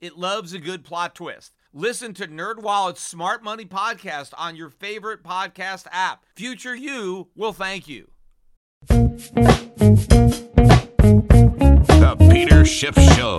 It loves a good plot twist. Listen to NerdWallet's Smart Money podcast on your favorite podcast app. Future you will thank you. The Peter Schiff Show.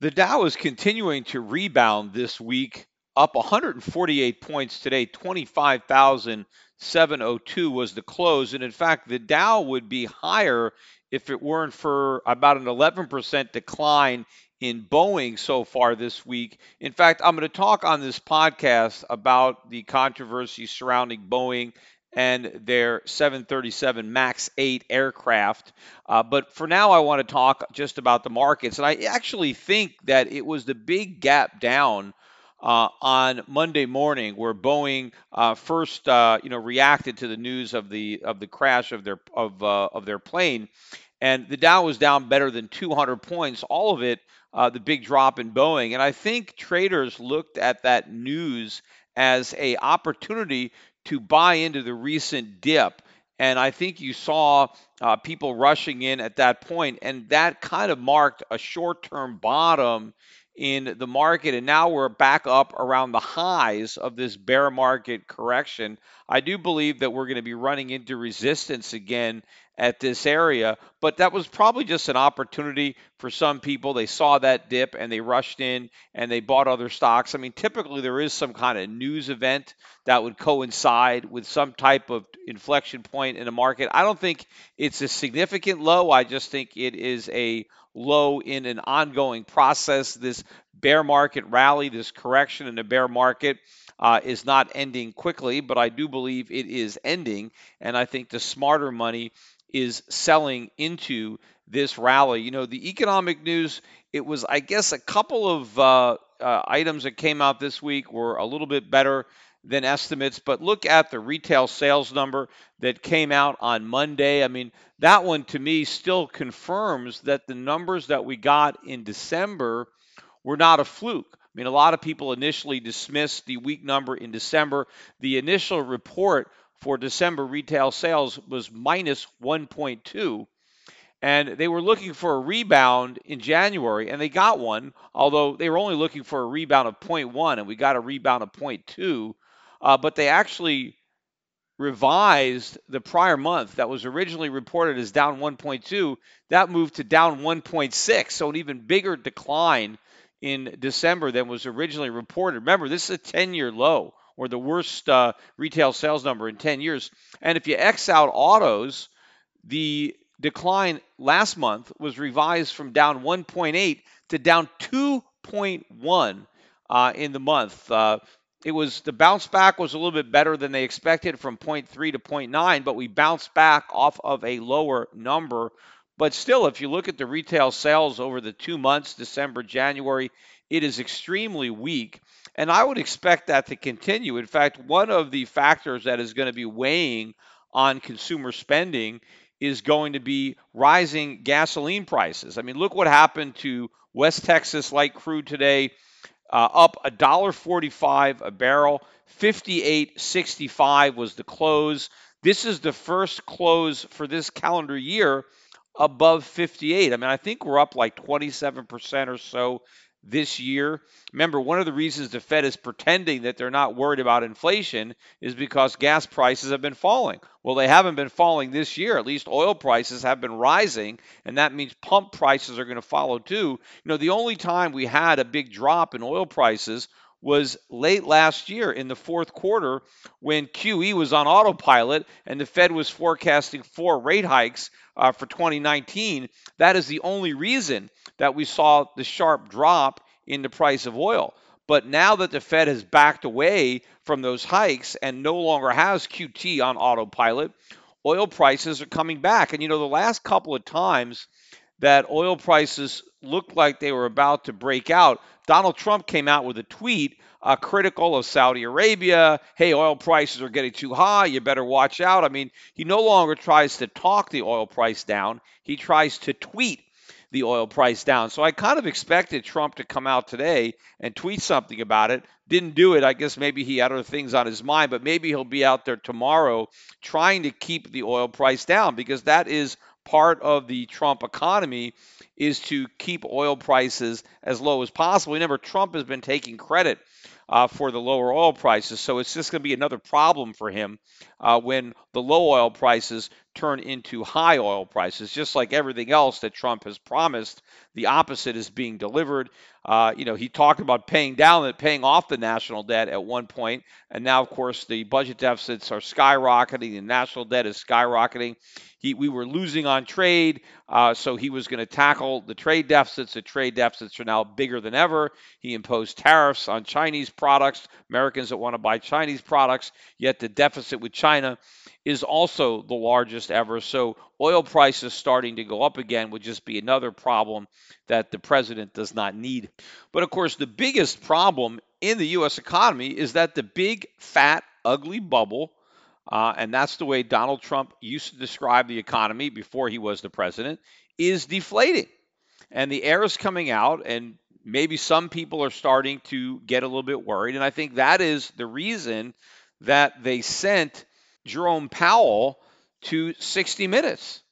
The Dow is continuing to rebound this week, up 148 points today, 25,702 was the close. And in fact, the Dow would be higher if it weren't for about an 11% decline in Boeing so far this week. In fact, I'm going to talk on this podcast about the controversy surrounding Boeing and their 737 MAX 8 aircraft. Uh, but for now, I want to talk just about the markets. And I actually think that it was the big gap down. Uh, on Monday morning, where Boeing uh, first, uh, you know, reacted to the news of the of the crash of their of uh, of their plane, and the Dow was down better than 200 points. All of it, uh, the big drop in Boeing, and I think traders looked at that news as a opportunity to buy into the recent dip. And I think you saw uh, people rushing in at that point, and that kind of marked a short term bottom in the market. And now we're back up around the highs of this bear market correction. I do believe that we're going to be running into resistance again at this area, but that was probably just an opportunity for some people. They saw that dip and they rushed in and they bought other stocks. I mean, typically there is some kind of news event that would coincide with some type of inflection point in the market. I don't think it's a significant low. I just think it is a low in an ongoing process. This bear market rally, this correction in the bear market. Uh, is not ending quickly, but I do believe it is ending. And I think the smarter money is selling into this rally. You know, the economic news, it was, I guess, a couple of uh, uh, items that came out this week were a little bit better than estimates. But look at the retail sales number that came out on Monday. I mean, that one to me still confirms that the numbers that we got in December were not a fluke. I mean, a lot of people initially dismissed the weak number in December. The initial report for December retail sales was minus 1.2. And they were looking for a rebound in January, and they got one, although they were only looking for a rebound of 0.1, and we got a rebound of 0.2. Uh, but they actually revised the prior month that was originally reported as down 1.2, that moved to down 1.6, so an even bigger decline in December than was originally reported. Remember, this is a 10 year low or the worst uh, retail sales number in 10 years. And if you X out autos, the decline last month was revised from down 1.8 to down 2.1 uh, in the month. Uh, it was the bounce back was a little bit better than they expected from 0.3 to 0.9, but we bounced back off of a lower number. But still, if you look at the retail sales over the two months, December, January, it is extremely weak. And I would expect that to continue. In fact, one of the factors that is going to be weighing on consumer spending is going to be rising gasoline prices. I mean, look what happened to West Texas light crude today, uh, up $1.45 a barrel. 58.65 was the close. This is the first close for this calendar year above 58. I mean, I think we're up like 27% or so this year. Remember, one of the reasons the Fed is pretending that they're not worried about inflation is because gas prices have been falling. Well, they haven't been falling this year. At least oil prices have been rising, and that means pump prices are going to follow too. You know, the only time we had a big drop in oil prices was late last year in the fourth quarter when QE was on autopilot and the Fed was forecasting four rate hikes uh, for 2019. That is the only reason that we saw the sharp drop in the price of oil. But now that the Fed has backed away from those hikes and no longer has QT on autopilot, oil prices are coming back. And you know, the last couple of times that oil prices looked like they were about to break out, Donald Trump came out with a tweet uh, critical of Saudi Arabia. Hey, oil prices are getting too high. You better watch out. I mean, he no longer tries to talk the oil price down, he tries to tweet the oil price down. So I kind of expected Trump to come out today and tweet something about it. Didn't do it. I guess maybe he had other things on his mind, but maybe he'll be out there tomorrow trying to keep the oil price down because that is part of the Trump economy is to keep oil prices as low as possible. Remember, Trump has been taking credit uh, for the lower oil prices. So it's just going to be another problem for him uh, when the low oil prices turn into high oil prices. Just like everything else that Trump has promised, the opposite is being delivered. Uh, you know, he talked about paying down, paying off the national debt at one point, and now, of course, the budget deficits are skyrocketing. The national debt is skyrocketing. He, we were losing on trade, uh, so he was going to tackle the trade deficits. The trade deficits are now bigger than ever. He imposed tariffs on Chinese products, Americans that want to buy Chinese products, yet the deficit with China is also the largest ever. So oil prices starting to go up again would just be another problem that the president does not need. But of course, the biggest problem in the U.S. economy is that the big, fat, ugly bubble uh, and that's the way Donald Trump used to describe the economy before he was the president, is deflating. And the air is coming out, and maybe some people are starting to get a little bit worried. And I think that is the reason that they sent Jerome Powell to 60 Minutes.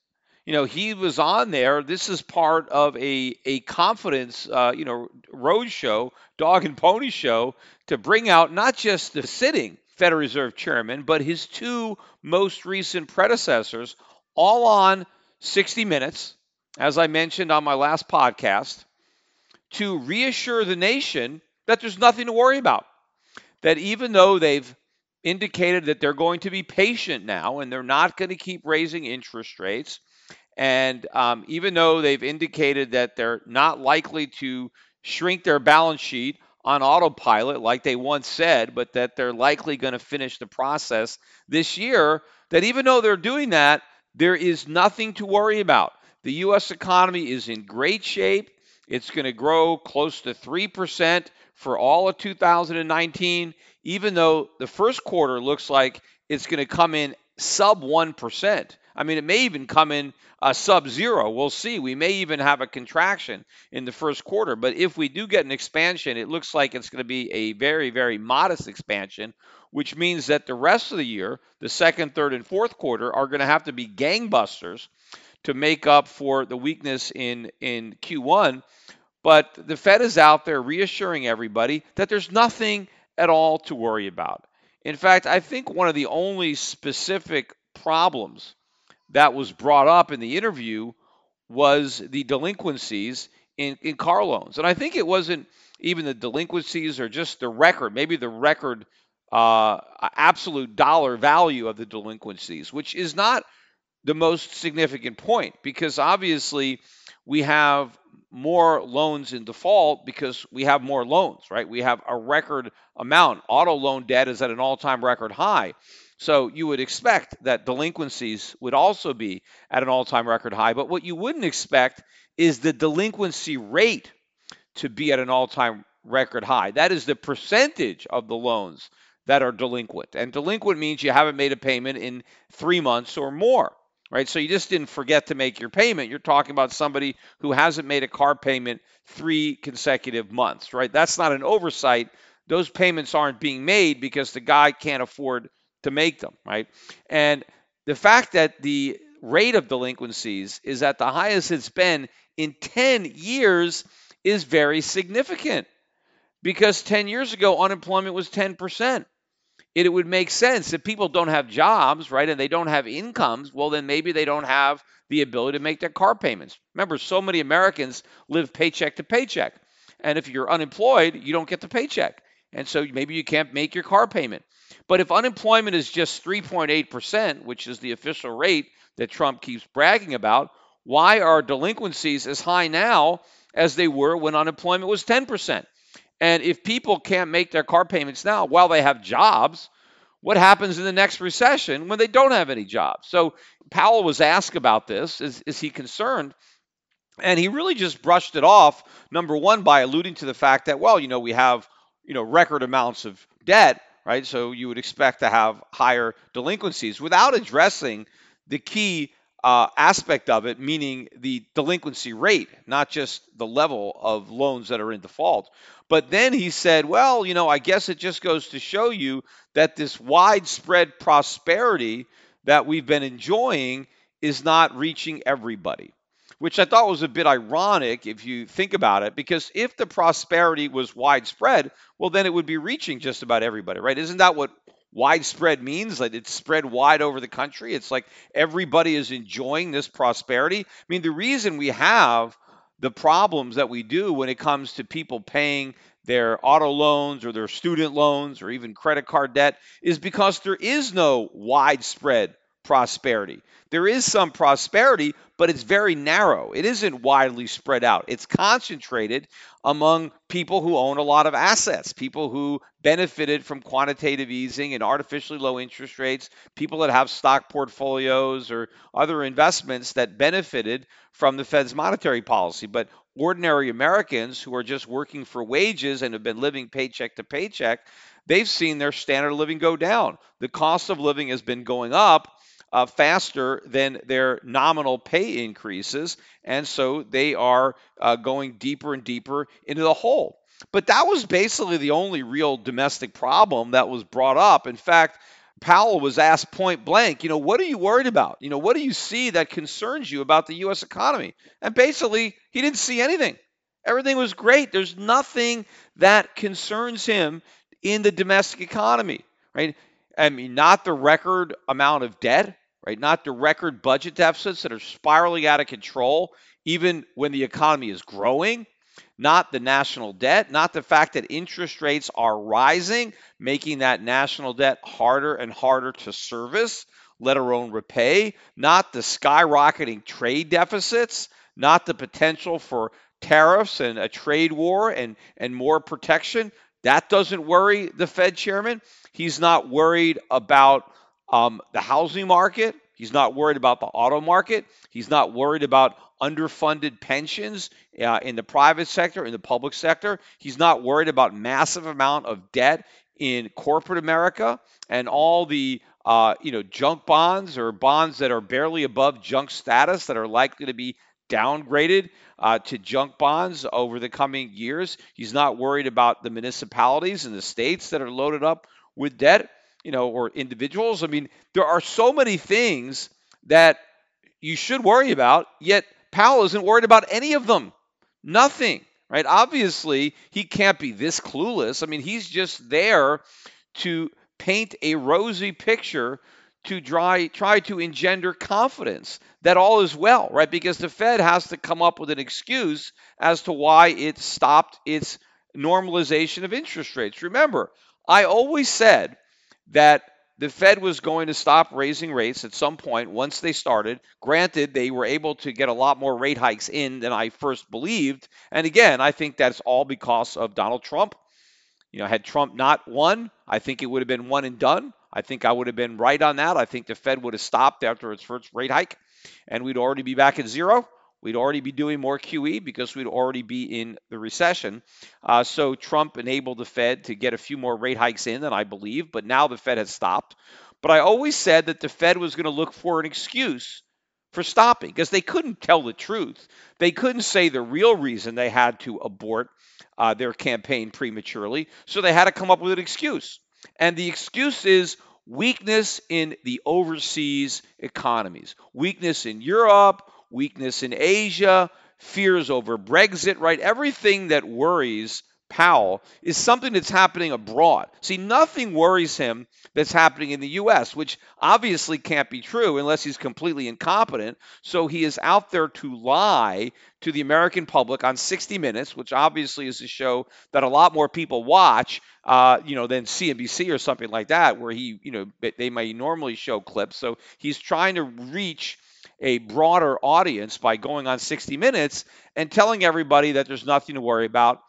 You know, he was on there. This is part of a, a confidence, uh, you know, road show, dog and pony show to bring out not just the sitting Federal Reserve Chairman, but his two most recent predecessors, all on 60 Minutes, as I mentioned on my last podcast, to reassure the nation that there's nothing to worry about. That even though they've indicated that they're going to be patient now and they're not going to keep raising interest rates, and um, even though they've indicated that they're not likely to shrink their balance sheet on autopilot like they once said, but that they're likely going to finish the process this year, that even though they're doing that, there is nothing to worry about. The U.S. economy is in great shape. It's going to grow close to 3% for all of 2019, even though the first quarter looks like it's going to come in sub 1%. I mean, it may even come in a sub zero. We'll see. We may even have a contraction in the first quarter. But if we do get an expansion, it looks like it's going to be a very, very modest expansion, which means that the rest of the year, the second, third, and fourth quarter, are going to have to be gangbusters to make up for the weakness in, in Q1. But the Fed is out there reassuring everybody that there's nothing at all to worry about. In fact, I think one of the only specific problems that was brought up in the interview was the delinquencies in, in car loans. And I think it wasn't even the delinquencies or just the record, maybe the record uh, absolute dollar value of the delinquencies, which is not the most significant point because obviously we have more loans in default because we have more loans, right? We have a record amount. Auto loan debt is at an all time record high. So you would expect that delinquencies would also be at an all time record high. But what you wouldn't expect is the delinquency rate to be at an all time record high. That is the percentage of the loans that are delinquent. And delinquent means you haven't made a payment in three months or more, right? So you just didn't forget to make your payment. You're talking about somebody who hasn't made a car payment three consecutive months, right? That's not an oversight. Those payments aren't being made because the guy can't afford to make them, right? And the fact that the rate of delinquencies is at the highest it's been in 10 years is very significant because 10 years ago unemployment was 10%. It, would make sense if people don't have jobs, right, and they don't have incomes, well, then maybe they don't have the ability to make their car payments. Remember, so many Americans live paycheck to paycheck. And if you're unemployed, you don't get the paycheck. And so maybe you can't make your car payment. But if unemployment is just 3.8%, which is the official rate that Trump keeps bragging about, why are delinquencies as high now as they were when unemployment was 10%? And if people can't make their car payments now while they have jobs, what happens in the next recession when they don't have any jobs? So Powell was asked about this. Is, is he concerned And he really just brushed it off, number one, by alluding to the fact that, well, you know, we have, you know, record amounts of debt, right? So you would expect to have higher delinquencies without addressing the key uh, aspect of it, meaning the delinquency rate, not just the level of loans that are in default. But then he said, well, you know, I guess it just goes to show you that this widespread prosperity that we've been enjoying is not reaching everybody which I thought was a bit ironic if you think about it, because if the prosperity was widespread, well, then it would be reaching just about everybody, right? Isn't that what widespread means? that it's spread wide over the country. It's like everybody is enjoying this prosperity. I mean, the reason we have the problems that we do when it comes to people paying their auto loans or their student loans or even credit card debt is because there is no widespread prosperity. There is some prosperity, but it's very narrow. It isn't widely spread out. It's concentrated among people who own a lot of assets, people who benefited from quantitative easing and artificially low interest rates, people that have stock portfolios or other investments that benefited from the Fed's monetary policy. But ordinary Americans who are just working for wages and have been living paycheck to paycheck, they've seen their standard of living go down. The cost of living has been going up uh, faster than their nominal pay increases. And so they are uh, going deeper and deeper into the hole. But that was basically the only real domestic problem that was brought up. In fact, Powell was asked point blank, you know, what are you worried about? You know, what do you see that concerns you about the U.S. economy? And basically, he didn't see anything. Everything was great. There's nothing that concerns him in the domestic economy, right? I mean, not the record amount of debt, right? Not the record budget deficits that are spiraling out of control, even when the economy is growing. Not the national debt, not the fact that interest rates are rising, making that national debt harder and harder to service, let alone repay. Not the skyrocketing trade deficits, not the potential for tariffs and a trade war and, and more protection. That doesn't worry the Fed chairman. He's not worried about um, the housing market. He's not worried about the auto market. He's not worried about underfunded pensions uh, in the private sector, in the public sector. He's not worried about massive amount of debt in corporate America and all the uh, you know junk bonds or bonds that are barely above junk status that are likely to be downgraded uh, to junk bonds over the coming years. He's not worried about the municipalities and the states that are loaded up with debt, you know, or individuals. I mean, there are so many things that you should worry about, yet Powell isn't worried about any of them. Nothing, right? Obviously, he can't be this clueless. I mean, he's just there to paint a rosy picture to try try to engender confidence that all is well, right? Because the Fed has to come up with an excuse as to why it stopped its normalization of interest rates. Remember, I always said that the Fed was going to stop raising rates at some point once they started. Granted, they were able to get a lot more rate hikes in than I first believed. And again, I think that's all because of Donald Trump. You know, had Trump not won, I think it would have been one and done. I think I would have been right on that. I think the Fed would have stopped after its first rate hike and we'd already be back at zero. We'd already be doing more QE because we'd already be in the recession. Uh, so Trump enabled the Fed to get a few more rate hikes in than I believe, but now the Fed has stopped. But I always said that the Fed was going to look for an excuse for stopping because they couldn't tell the truth. They couldn't say the real reason they had to abort uh, their campaign prematurely. So they had to come up with an excuse. And the excuse is weakness in the overseas economies, weakness in Europe, weakness in Asia, fears over Brexit, right? Everything that worries Powell is something that's happening abroad. See, nothing worries him that's happening in the U.S., which obviously can't be true unless he's completely incompetent. So he is out there to lie to the American public on 60 Minutes, which obviously is a show that a lot more people watch, uh, you know, than CNBC or something like that, where he, you know, they may normally show clips. So he's trying to reach a broader audience by going on 60 Minutes and telling everybody that there's nothing to worry about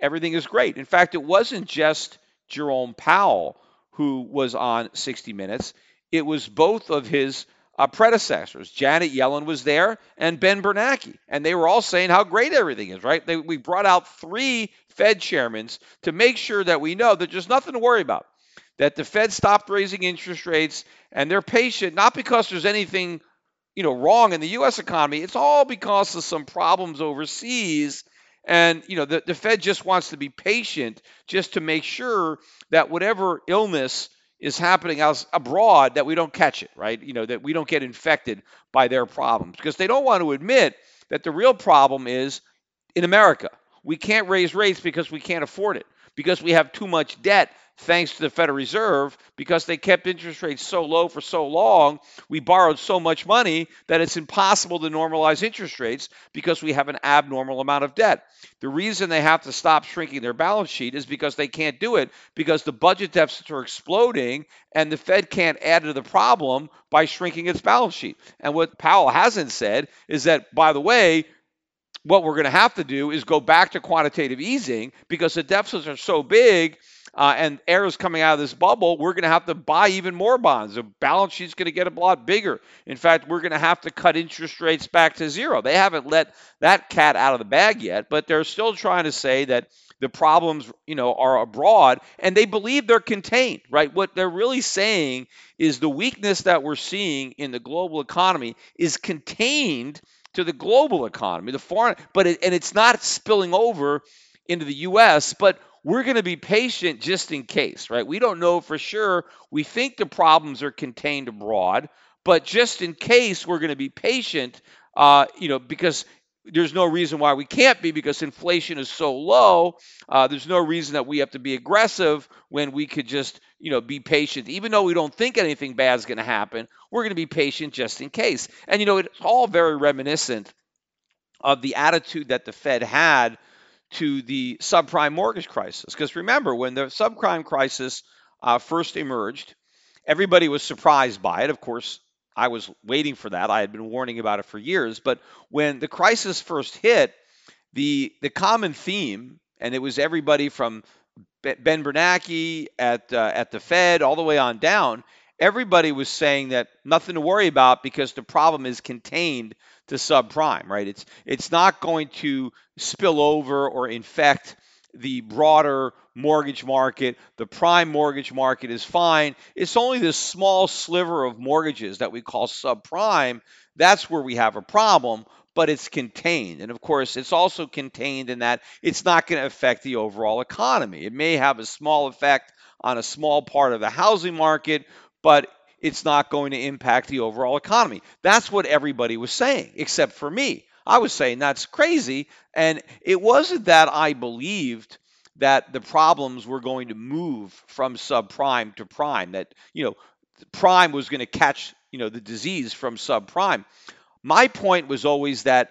everything is great. In fact, it wasn't just Jerome Powell who was on 60 Minutes, it was both of his uh, predecessors. Janet Yellen was there and Ben Bernanke, and they were all saying how great everything is, right? They, we brought out three Fed chairmen to make sure that we know that there's nothing to worry about, that the Fed stopped raising interest rates and they're patient, not because there's anything you know wrong in the U.S. economy. It's all because of some problems overseas. And you know the, the Fed just wants to be patient just to make sure that whatever illness is happening else abroad that we don't catch it, right? You know, that we don't get infected by their problems because they don't want to admit that the real problem is in America. We can't raise rates because we can't afford it, because we have too much debt thanks to the Federal Reserve because they kept interest rates so low for so long. We borrowed so much money that it's impossible to normalize interest rates because we have an abnormal amount of debt. The reason they have to stop shrinking their balance sheet is because they can't do it because the budget deficits are exploding and the Fed can't add to the problem by shrinking its balance sheet. And what Powell hasn't said is that, by the way, what we're going to have to do is go back to quantitative easing because the deficits are so big uh, and air is coming out of this bubble, we're going to have to buy even more bonds. The balance sheet's going to get a lot bigger. In fact, we're going to have to cut interest rates back to zero. They haven't let that cat out of the bag yet, but they're still trying to say that the problems, you know, are abroad and they believe they're contained, right? What they're really saying is the weakness that we're seeing in the global economy is contained to the global economy, the foreign, but it, and it's not spilling over into the US, but we're going to be patient just in case, right? We don't know for sure. We think the problems are contained abroad, but just in case, we're going to be patient, uh, you know, because there's no reason why we can't be because inflation is so low. Uh, there's no reason that we have to be aggressive when we could just, you know, be patient. Even though we don't think anything bad is going to happen, we're going to be patient just in case. And you know, it's all very reminiscent of the attitude that the Fed had to the subprime mortgage crisis. Because remember, when the subprime crisis uh, first emerged, everybody was surprised by it. Of course, I was waiting for that. I had been warning about it for years. But when the crisis first hit, the the common theme, and it was everybody from Ben Bernanke at uh, at the Fed all the way on down, everybody was saying that nothing to worry about because the problem is contained to subprime, right? It's it's not going to spill over or infect the broader mortgage market. The prime mortgage market is fine. It's only this small sliver of mortgages that we call subprime. That's where we have a problem, but it's contained. And of course, it's also contained in that it's not going to affect the overall economy. It may have a small effect on a small part of the housing market, but it's not going to impact the overall economy. That's what everybody was saying, except for me. I was saying that's crazy. And it wasn't that I believed that the problems were going to move from subprime to prime, that, you know, prime was going to catch, you know, the disease from subprime. My point was always that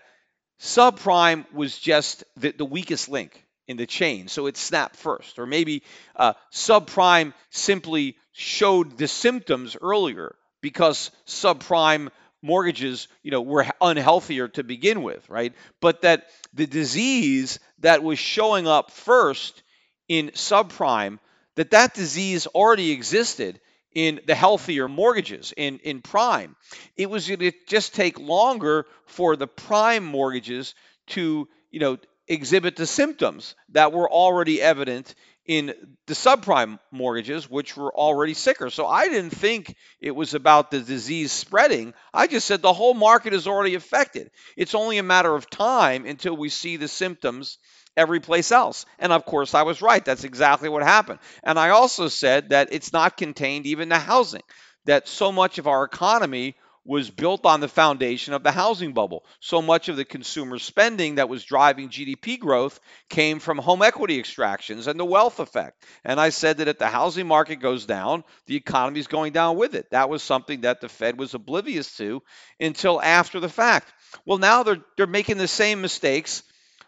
subprime was just the, the weakest link in the chain. So it snapped first. Or maybe uh, subprime simply showed the symptoms earlier because subprime mortgages, you know, were unhealthier to begin with, right? But that the disease that was showing up first in subprime, that that disease already existed in the healthier mortgages in in prime. It was going to just take longer for the prime mortgages to, you know, exhibit the symptoms that were already evident in the subprime mortgages, which were already sicker. So I didn't think it was about the disease spreading. I just said the whole market is already affected. It's only a matter of time until we see the symptoms every place else. And of course, I was right. That's exactly what happened. And I also said that it's not contained even to housing, that so much of our economy was built on the foundation of the housing bubble. So much of the consumer spending that was driving GDP growth came from home equity extractions and the wealth effect. And I said that if the housing market goes down, the economy is going down with it. That was something that the Fed was oblivious to until after the fact. Well, now they're they're making the same mistakes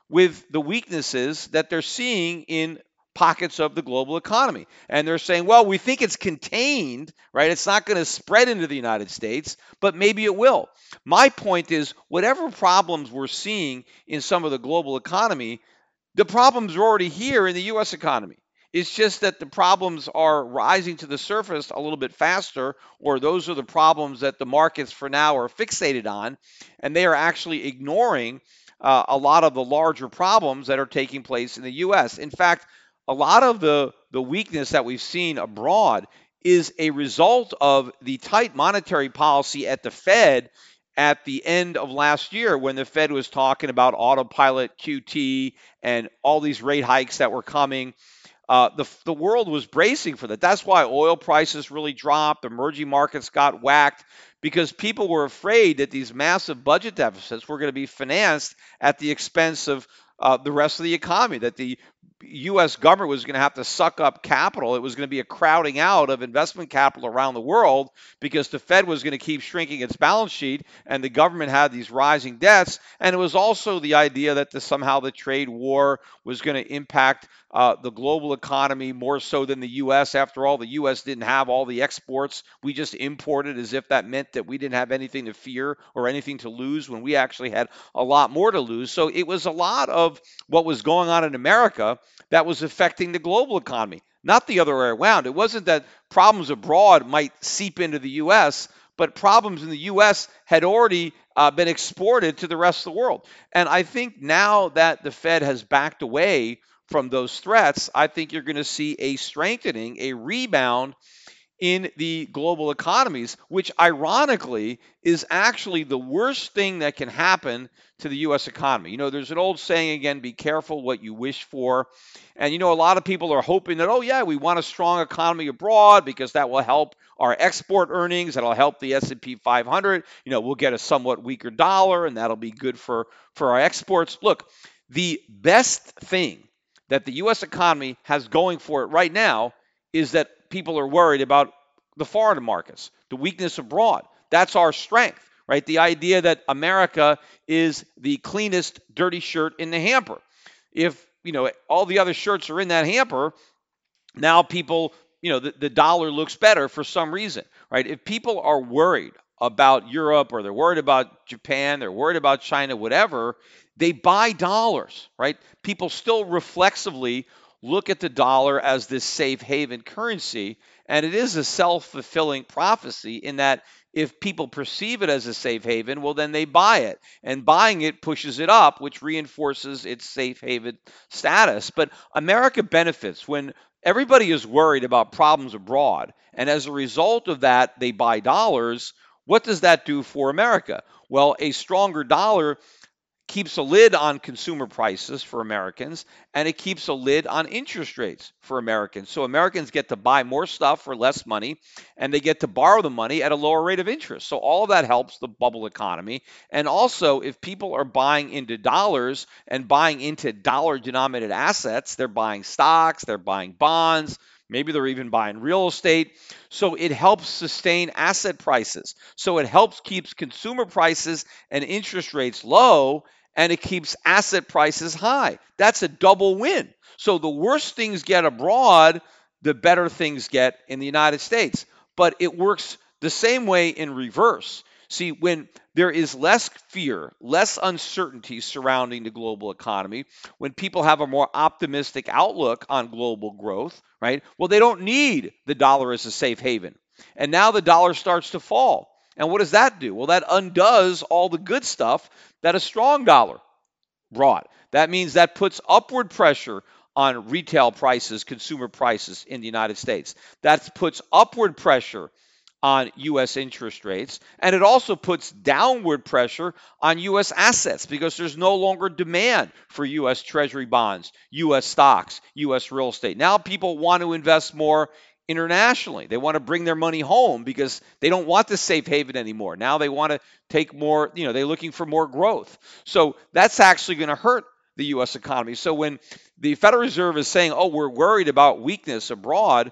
with the weaknesses that they're seeing in pockets of the global economy. And they're saying, well, we think it's contained, right? It's not going to spread into the United States, but maybe it will. My point is, whatever problems we're seeing in some of the global economy, the problems are already here in the U.S. economy. It's just that the problems are rising to the surface a little bit faster, or those are the problems that the markets for now are fixated on, and they are actually ignoring uh, a lot of the larger problems that are taking place in the U.S. In fact, a lot of the, the weakness that we've seen abroad is a result of the tight monetary policy at the Fed at the end of last year when the Fed was talking about autopilot QT and all these rate hikes that were coming. Uh, the, the world was bracing for that. That's why oil prices really dropped. Emerging markets got whacked because people were afraid that these massive budget deficits were going to be financed at the expense of uh, the rest of the economy, that the U.S. government was going to have to suck up capital. It was going to be a crowding out of investment capital around the world because the Fed was going to keep shrinking its balance sheet and the government had these rising debts. And it was also the idea that the, somehow the trade war was going to impact uh, the global economy more so than the U.S. After all, the U.S. didn't have all the exports. We just imported as if that meant that we didn't have anything to fear or anything to lose when we actually had a lot more to lose. So it was a lot of what was going on in America that was affecting the global economy, not the other way around. It wasn't that problems abroad might seep into the U.S., but problems in the U.S. had already uh, been exported to the rest of the world. And I think now that the Fed has backed away from those threats, I think you're going to see a strengthening, a rebound in the global economies, which ironically is actually the worst thing that can happen to the U.S. economy. You know, there's an old saying again be careful what you wish for. And, you know, a lot of people are hoping that, oh, yeah, we want a strong economy abroad because that will help our export earnings. That'll help the S&P 500. You know, we'll get a somewhat weaker dollar and that'll be good for, for our exports. Look, the best thing that the U.S. economy has going for it right now is that people are worried about the foreign markets, the weakness abroad. That's our strength, right? The idea that America is the cleanest dirty shirt in the hamper. If, you know, all the other shirts are in that hamper, now people, you know, the, the dollar looks better for some reason, right? If people are worried about Europe or they're worried about Japan, they're worried about China, whatever, they buy dollars, right? People still reflexively look at the dollar as this safe haven currency. And it is a self fulfilling prophecy in that if people perceive it as a safe haven, well, then they buy it. And buying it pushes it up, which reinforces its safe haven status. But America benefits when everybody is worried about problems abroad. And as a result of that, they buy dollars. What does that do for America? Well, a stronger dollar keeps a lid on consumer prices for Americans and it keeps a lid on interest rates for Americans. So Americans get to buy more stuff for less money and they get to borrow the money at a lower rate of interest. So all of that helps the bubble economy. And also, if people are buying into dollars and buying into dollar denominated assets, they're buying stocks, they're buying bonds, Maybe they're even buying real estate. So it helps sustain asset prices. So it helps keeps consumer prices and interest rates low and it keeps asset prices high. That's a double win. So the worse things get abroad, the better things get in the United States. But it works the same way in reverse. See, when there is less fear, less uncertainty surrounding the global economy, when people have a more optimistic outlook on global growth, right? Well, they don't need the dollar as a safe haven. And now the dollar starts to fall. And what does that do? Well, that undoes all the good stuff that a strong dollar brought. That means that puts upward pressure on retail prices, consumer prices in the United States. That puts upward pressure on U.S. interest rates. And it also puts downward pressure on U.S. assets because there's no longer demand for U.S. Treasury bonds, U.S. stocks, U.S. real estate. Now people want to invest more internationally. They want to bring their money home because they don't want the safe haven anymore. Now they want to take more, you know, they're looking for more growth. So that's actually going to hurt the U.S. economy. So when the Federal Reserve is saying, oh, we're worried about weakness abroad,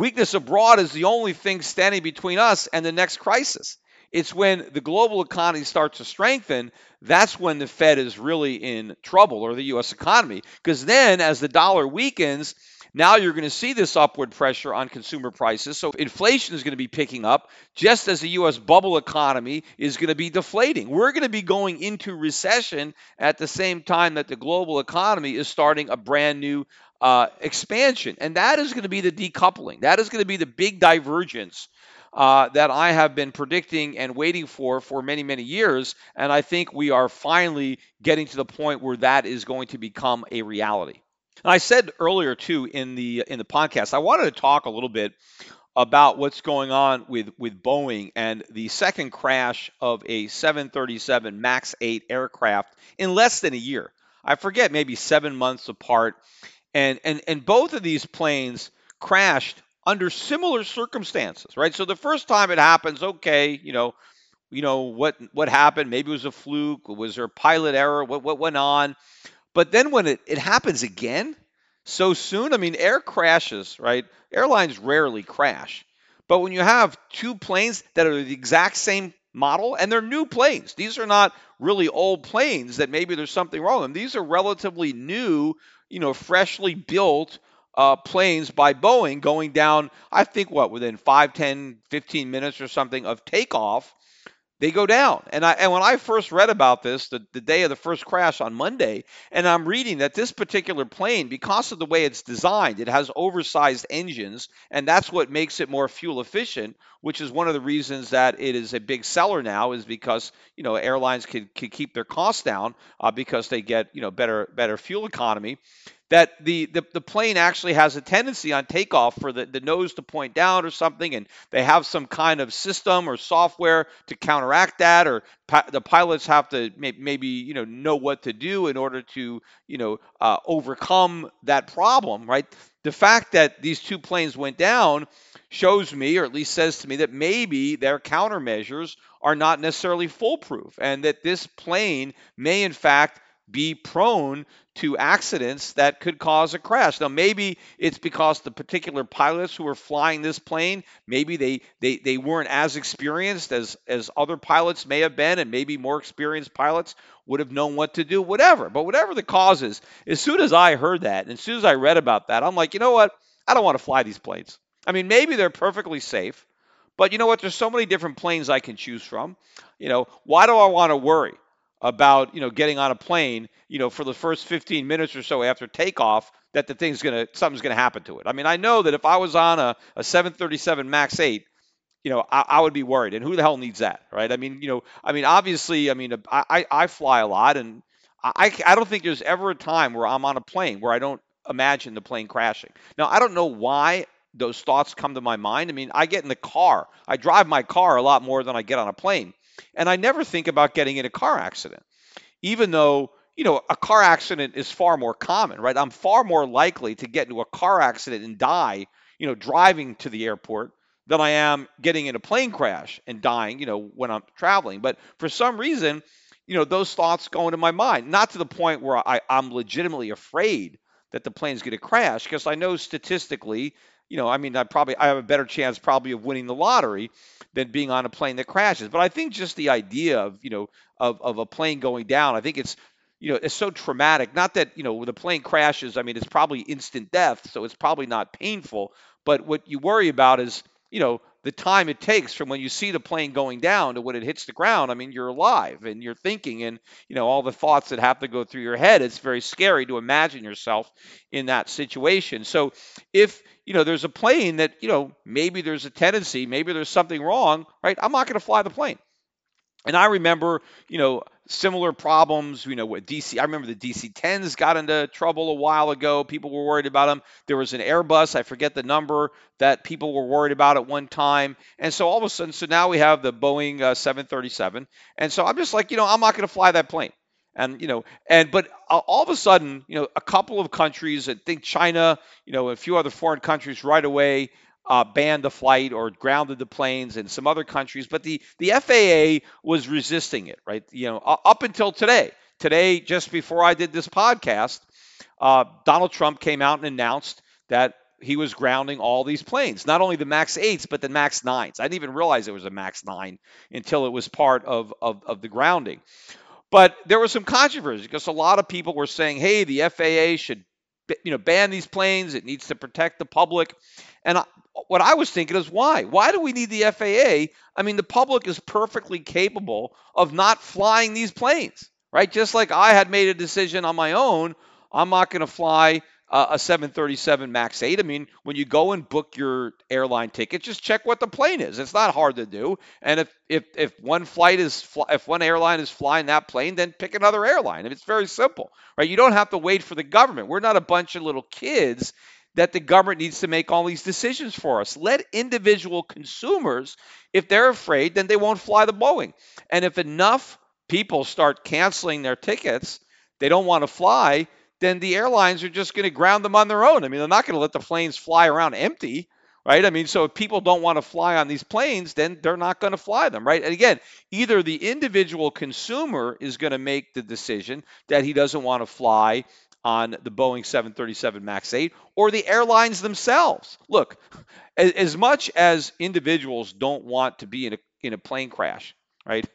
Weakness abroad is the only thing standing between us and the next crisis. It's when the global economy starts to strengthen, that's when the Fed is really in trouble or the US economy. Because then, as the dollar weakens, now you're going to see this upward pressure on consumer prices. So inflation is going to be picking up just as the US bubble economy is going to be deflating. We're going to be going into recession at the same time that the global economy is starting a brand new uh, expansion. And that is going to be the decoupling. That is going to be the big divergence uh, that I have been predicting and waiting for for many, many years. And I think we are finally getting to the point where that is going to become a reality. And I said earlier too in the in the podcast, I wanted to talk a little bit about what's going on with with Boeing and the second crash of a 737 MAX 8 aircraft in less than a year. I forget, maybe seven months apart, and and and both of these planes crashed under similar circumstances, right? So the first time it happens, okay, you know, you know what what happened? Maybe it was a fluke. Was there a pilot error? What what went on? But then when it, it happens again so soon, I mean, air crashes, right? Airlines rarely crash. But when you have two planes that are the exact same model and they're new planes, these are not really old planes that maybe there's something wrong with them. These are relatively new, you know, freshly built uh, planes by Boeing going down, I think, what, within 5, 10, 15 minutes or something of takeoff they go down. And I and when I first read about this, the, the day of the first crash on Monday, and I'm reading that this particular plane, because of the way it's designed, it has oversized engines, and that's what makes it more fuel efficient, which is one of the reasons that it is a big seller now, is because you know airlines can, can keep their costs down uh, because they get you know better better fuel economy that the, the, the plane actually has a tendency on takeoff for the, the nose to point down or something, and they have some kind of system or software to counteract that, or the pilots have to may- maybe you know know what to do in order to you know uh, overcome that problem, right? The fact that these two planes went down shows me, or at least says to me, that maybe their countermeasures are not necessarily foolproof, and that this plane may in fact be prone to accidents that could cause a crash. Now, maybe it's because the particular pilots who were flying this plane, maybe they, they, they weren't as experienced as, as other pilots may have been, and maybe more experienced pilots would have known what to do, whatever. But whatever the cause is, as soon as I heard that, and as soon as I read about that, I'm like, you know what? I don't want to fly these planes. I mean, maybe they're perfectly safe, but you know what? There's so many different planes I can choose from. You know, why do I want to worry? About you know getting on a plane you know for the first 15 minutes or so after takeoff that the thing's gonna something's gonna happen to it. I mean I know that if I was on a, a 737 Max 8 you know, I, I, would be worried. And who the hell needs that, right? I mean, you know, I mean, obviously, I mean, I, I fly a lot, and I, I don't think there's ever a time where I'm on a plane where I don't imagine the plane crashing. Now, I don't know why those thoughts come to my mind. I mean, I get in the car, I drive my car a lot more than I get on a plane. And I never think about getting in a car accident, even though, you know, a car accident is far more common, right? I'm far more likely to get into a car accident and die, you know, driving to the airport than I am getting in a plane crash and dying, you know, when I'm traveling. But for some reason, you know, those thoughts go into my mind, not to the point where I, I'm legitimately afraid that the plane's going to crash, because I know statistically, you know, I mean, I probably I have a better chance probably of winning the lottery than being on a plane that crashes. But I think just the idea of you know of of a plane going down, I think it's you know it's so traumatic. Not that you know when the plane crashes, I mean it's probably instant death, so it's probably not painful. But what you worry about is you know the time it takes from when you see the plane going down to when it hits the ground i mean you're alive and you're thinking and you know all the thoughts that have to go through your head it's very scary to imagine yourself in that situation. So if you know there's a plane that you know maybe there's a tendency maybe there's something wrong right i'm not going to fly the plane. And I remember, you know, similar problems, you know, with DC. I remember the DC 10s got into trouble a while ago. People were worried about them. There was an Airbus, I forget the number, that people were worried about at one time. And so all of a sudden, so now we have the Boeing uh, 737. And so I'm just like, you know, I'm not going to fly that plane. And, you know, and, but all of a sudden, you know, a couple of countries, I think China, you know, a few other foreign countries right away uh, banned the flight or grounded the planes in some other countries, but the, the FAA was resisting it, right? You know, up until today. Today, just before I did this podcast, uh, Donald Trump came out and announced that he was grounding all these planes, not only the MAX 8s, but the MAX 9s. I didn't even realize it was a MAX 9 until it was part of, of, of the grounding. But there was some controversy because a lot of people were saying, hey, the FAA should you know ban these planes it needs to protect the public and what I was thinking is why? Why do we need the FAA? I mean, the public is perfectly capable of not flying these planes, right? Just like I had made a decision on my own, I'm not going to fly uh, a 737 MAX 8. I mean, when you go and book your airline ticket, just check what the plane is. It's not hard to do. And if if if one flight is if one airline is flying that plane, then pick another airline. It's very simple, right? You don't have to wait for the government. We're not a bunch of little kids that the government needs to make all these decisions for us. Let individual consumers, if they're afraid, then they won't fly the Boeing. And if enough people start canceling their tickets, they don't want to fly, then the airlines are just going to ground them on their own. I mean, they're not going to let the planes fly around empty, right? I mean, so if people don't want to fly on these planes, then they're not going to fly them, right? And again, either the individual consumer is going to make the decision that he doesn't want to fly on the Boeing 737 MAX 8 or the airlines themselves. Look, as, as much as individuals don't want to be in a in a plane crash, right?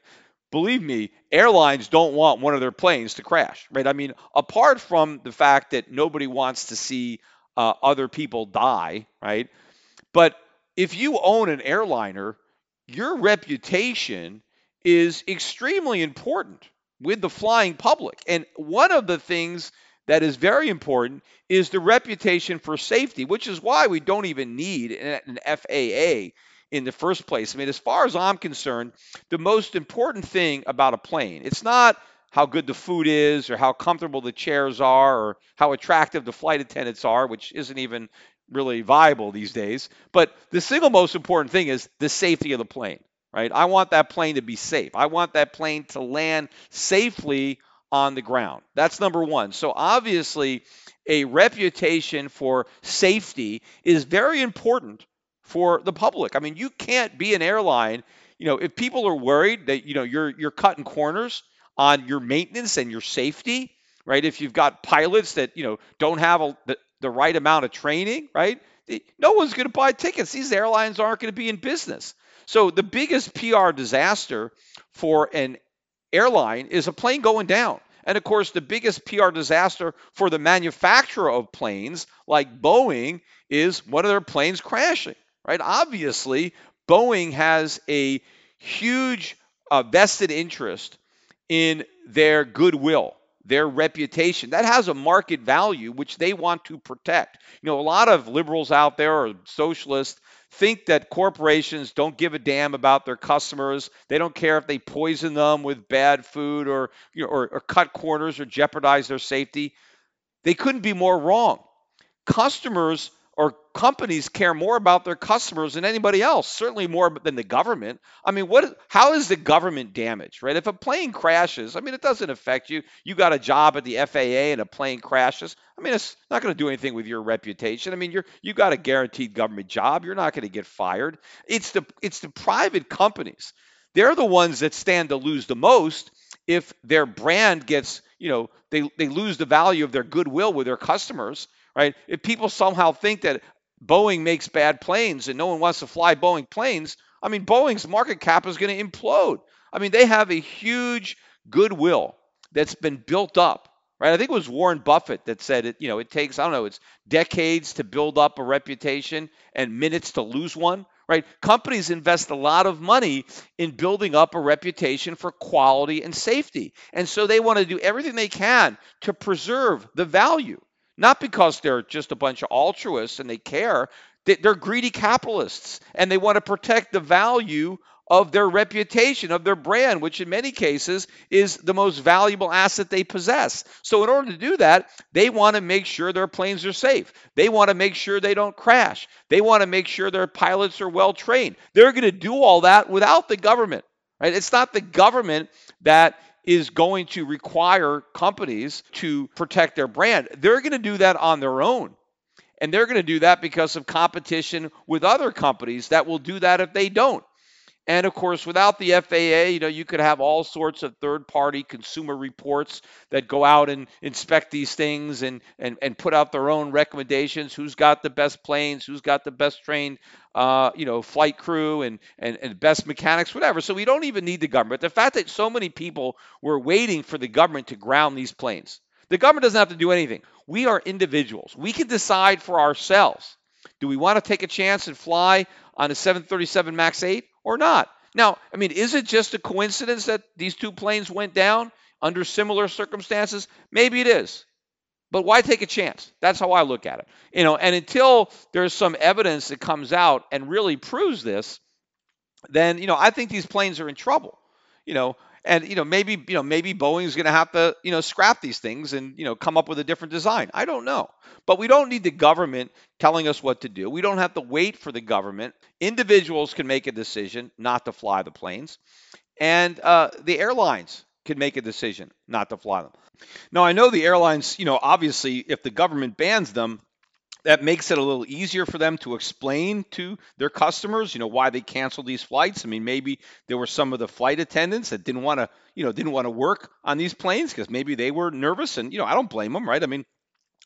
believe me, airlines don't want one of their planes to crash, right? I mean, apart from the fact that nobody wants to see uh, other people die, right? But if you own an airliner, your reputation is extremely important with the flying public. And one of the things that is very important is the reputation for safety, which is why we don't even need an FAA in the first place. I mean, as far as I'm concerned, the most important thing about a plane, it's not how good the food is or how comfortable the chairs are or how attractive the flight attendants are, which isn't even really viable these days. But the single most important thing is the safety of the plane, right? I want that plane to be safe. I want that plane to land safely on the ground. That's number one. So obviously, a reputation for safety is very important for the public. I mean, you can't be an airline, you know, if people are worried that, you know, you're you're cutting corners on your maintenance and your safety, right? If you've got pilots that, you know, don't have a, the, the right amount of training, right? No one's going to buy tickets. These airlines aren't going to be in business. So the biggest PR disaster for an airline is a plane going down. And of course, the biggest PR disaster for the manufacturer of planes, like Boeing, is one of their planes crashing right? Obviously, Boeing has a huge uh, vested interest in their goodwill, their reputation. That has a market value which they want to protect. You know, a lot of liberals out there or socialists think that corporations don't give a damn about their customers. They don't care if they poison them with bad food or, you know, or, or cut corners or jeopardize their safety. They couldn't be more wrong. Customers or companies care more about their customers than anybody else, certainly more than the government. I mean, what how is the government damaged, right? If a plane crashes, I mean, it doesn't affect you. You got a job at the FAA and a plane crashes. I mean, it's not going to do anything with your reputation. I mean, you're you got a guaranteed government job. You're not going to get fired. It's the it's the private companies. They're the ones that stand to lose the most if their brand gets, you know, they they lose the value of their goodwill with their customers right? If people somehow think that Boeing makes bad planes and no one wants to fly Boeing planes, I mean, Boeing's market cap is going to implode. I mean, they have a huge goodwill that's been built up, right? I think it was Warren Buffett that said it, you know, it takes, I don't know, it's decades to build up a reputation and minutes to lose one, right? Companies invest a lot of money in building up a reputation for quality and safety. And so they want to do everything they can to preserve the value not because they're just a bunch of altruists and they care. They're greedy capitalists and they want to protect the value of their reputation, of their brand, which in many cases is the most valuable asset they possess. So, in order to do that, they want to make sure their planes are safe. They want to make sure they don't crash. They want to make sure their pilots are well trained. They're going to do all that without the government. Right? It's not the government that is going to require companies to protect their brand. They're going to do that on their own. And they're going to do that because of competition with other companies that will do that if they don't. And of course, without the FAA, you know, you could have all sorts of third-party consumer reports that go out and inspect these things and and and put out their own recommendations. Who's got the best planes? Who's got the best trained, uh, you know, flight crew and and and best mechanics, whatever. So we don't even need the government. The fact that so many people were waiting for the government to ground these planes. The government doesn't have to do anything. We are individuals. We can decide for ourselves. Do we want to take a chance and fly on a 737 MAX 8? or not. Now, I mean, is it just a coincidence that these two planes went down under similar circumstances? Maybe it is. But why take a chance? That's how I look at it. You know, and until there's some evidence that comes out and really proves this, then you know I think these planes are in trouble. You know, and you know maybe you know maybe Boeing's going to have to you know scrap these things and you know come up with a different design. I don't know, but we don't need the government telling us what to do. We don't have to wait for the government. Individuals can make a decision not to fly the planes, and uh, the airlines can make a decision not to fly them. Now I know the airlines, you know, obviously if the government bans them, that makes it a little easier for them to explain to their customers, you know, why they canceled these flights. I mean, maybe there were some of the flight attendants that didn't want to, you know, didn't want to work on these planes because maybe they were nervous, and you know, I don't blame them, right? I mean,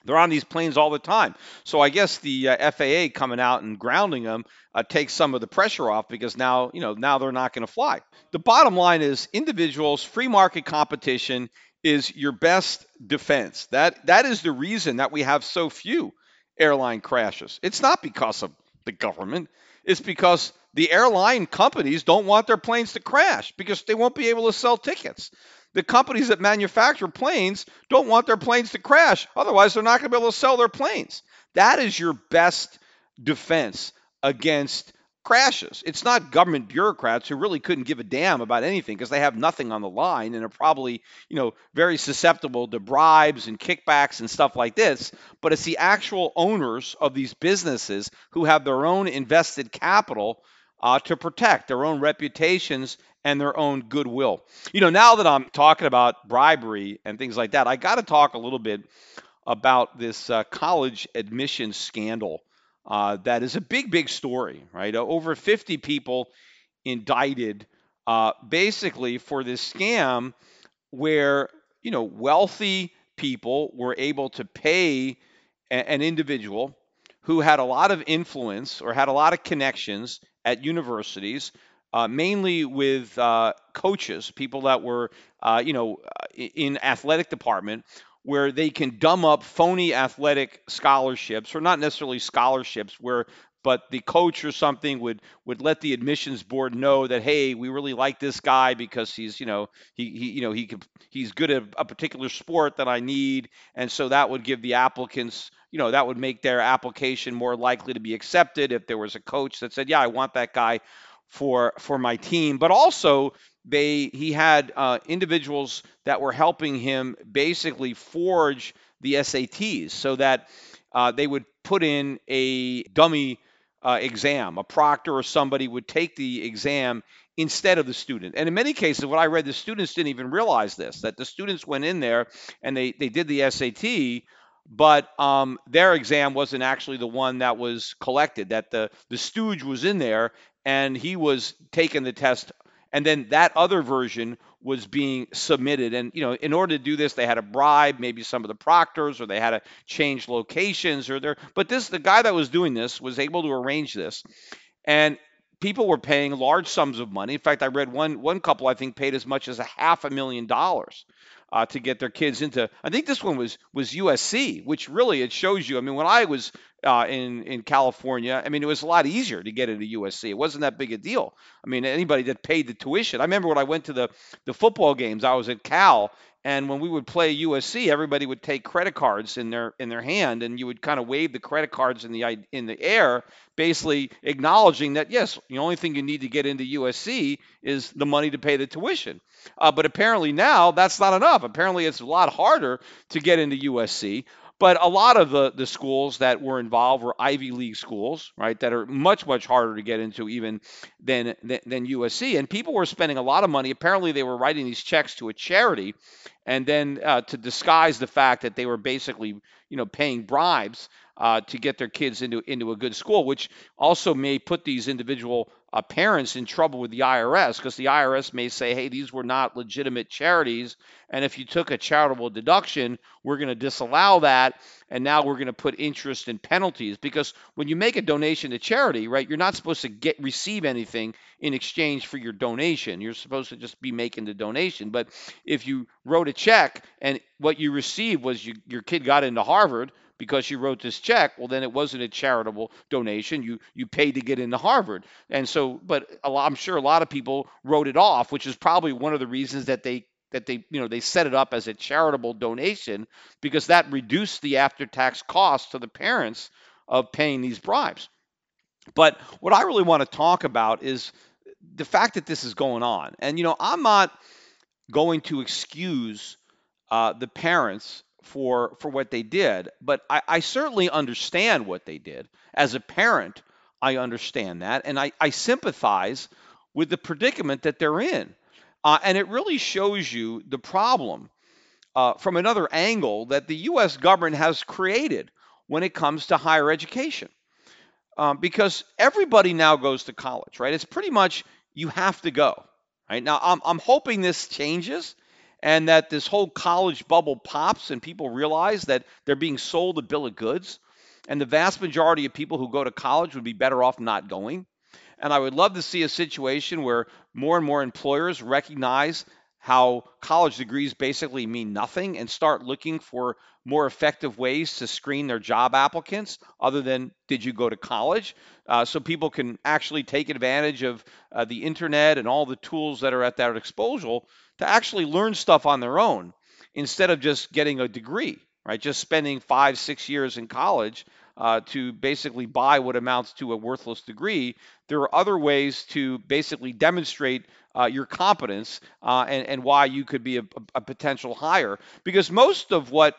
they're on these planes all the time. So I guess the uh, FAA coming out and grounding them uh, takes some of the pressure off because now, you know, now they're not going to fly. The bottom line is individuals, free market competition is your best defense. That that is the reason that we have so few airline crashes. It's not because of the government, it's because the airline companies don't want their planes to crash because they won't be able to sell tickets. The companies that manufacture planes don't want their planes to crash. Otherwise, they're not going to be able to sell their planes. That is your best defense against crashes. It's not government bureaucrats who really couldn't give a damn about anything because they have nothing on the line and are probably, you know, very susceptible to bribes and kickbacks and stuff like this. But it's the actual owners of these businesses who have their own invested capital uh, to protect their own reputations and their own goodwill. You know, now that I'm talking about bribery and things like that, I got to talk a little bit about this uh, college admission scandal uh, that is a big, big story, right? Uh, over 50 people indicted uh, basically for this scam where, you know, wealthy people were able to pay a- an individual who had a lot of influence or had a lot of connections at universities, uh, mainly with uh, coaches, people that were, uh, you know, in athletic department, where they can dumb up phony athletic scholarships, or not necessarily scholarships, where but the coach or something would would let the admissions board know that hey we really like this guy because he's you know he, he you know he could he's good at a particular sport that I need and so that would give the applicants you know that would make their application more likely to be accepted if there was a coach that said yeah I want that guy for for my team but also they he had uh, individuals that were helping him basically forge the SATs so that uh, they would put in a dummy uh, exam. A proctor or somebody would take the exam instead of the student. And in many cases, what I read, the students didn't even realize this that the students went in there and they, they did the SAT, but um, their exam wasn't actually the one that was collected, that the, the stooge was in there and he was taking the test and then that other version was being submitted. And you know in order to do this they had to bribe maybe some of the proctors or they had to change locations or there but this the guy that was doing this was able to arrange this. And people were paying large sums of money. In fact i read one one couple i think paid as much as a half a million dollars uh, to get their kids into. I think this one was was USC, which really it shows you. I mean, when I was uh, in in California. I mean, it was a lot easier to get into USC. It wasn't that big a deal. I mean, anybody that paid the tuition. I remember when I went to the the football games. I was at Cal, and when we would play USC, everybody would take credit cards in their in their hand, and you would kind of wave the credit cards in the in the air, basically acknowledging that yes, the only thing you need to get into USC is the money to pay the tuition. Uh, but apparently now that's not enough. Apparently it's a lot harder to get into USC. But a lot of the, the schools that were involved were Ivy League schools, right, that are much, much harder to get into even than, than, than USC. And people were spending a lot of money. Apparently, they were writing these checks to a charity and then uh, to disguise the fact that they were basically, you know, paying bribes uh, to get their kids into into a good school, which also may put these individual uh, parents in trouble with the IRS because the IRS may say, hey, these were not legitimate charities. And if you took a charitable deduction, we're going to disallow that. And now we're going to put interest and penalties because when you make a donation to charity, right, you're not supposed to get receive anything in exchange for your donation. You're supposed to just be making the donation. But if you wrote a check and what you received was you, your kid got into Harvard, because you wrote this check, well, then it wasn't a charitable donation. You you paid to get into Harvard, and so, but lot, I'm sure a lot of people wrote it off, which is probably one of the reasons that they that they you know they set it up as a charitable donation because that reduced the after-tax cost to the parents of paying these bribes. But what I really want to talk about is the fact that this is going on. And you know, I'm not going to excuse uh, the parents for for what they did, but I, I certainly understand what they did. As a parent, I understand that, and I, I sympathize with the predicament that they're in. Uh, and it really shows you the problem uh, from another angle that the U.S. government has created when it comes to higher education. Um, because everybody now goes to college, right? It's pretty much you have to go, right? Now, I'm, I'm hoping this changes and that this whole college bubble pops and people realize that they're being sold a bill of goods. And the vast majority of people who go to college would be better off not going. And I would love to see a situation where more and more employers recognize how college degrees basically mean nothing and start looking for more effective ways to screen their job applicants other than did you go to college uh, so people can actually take advantage of uh, the internet and all the tools that are at their disposal to actually learn stuff on their own instead of just getting a degree right just spending five six years in college uh, to basically buy what amounts to a worthless degree. There are other ways to basically demonstrate uh, your competence uh, and, and why you could be a, a potential hire. Because most of what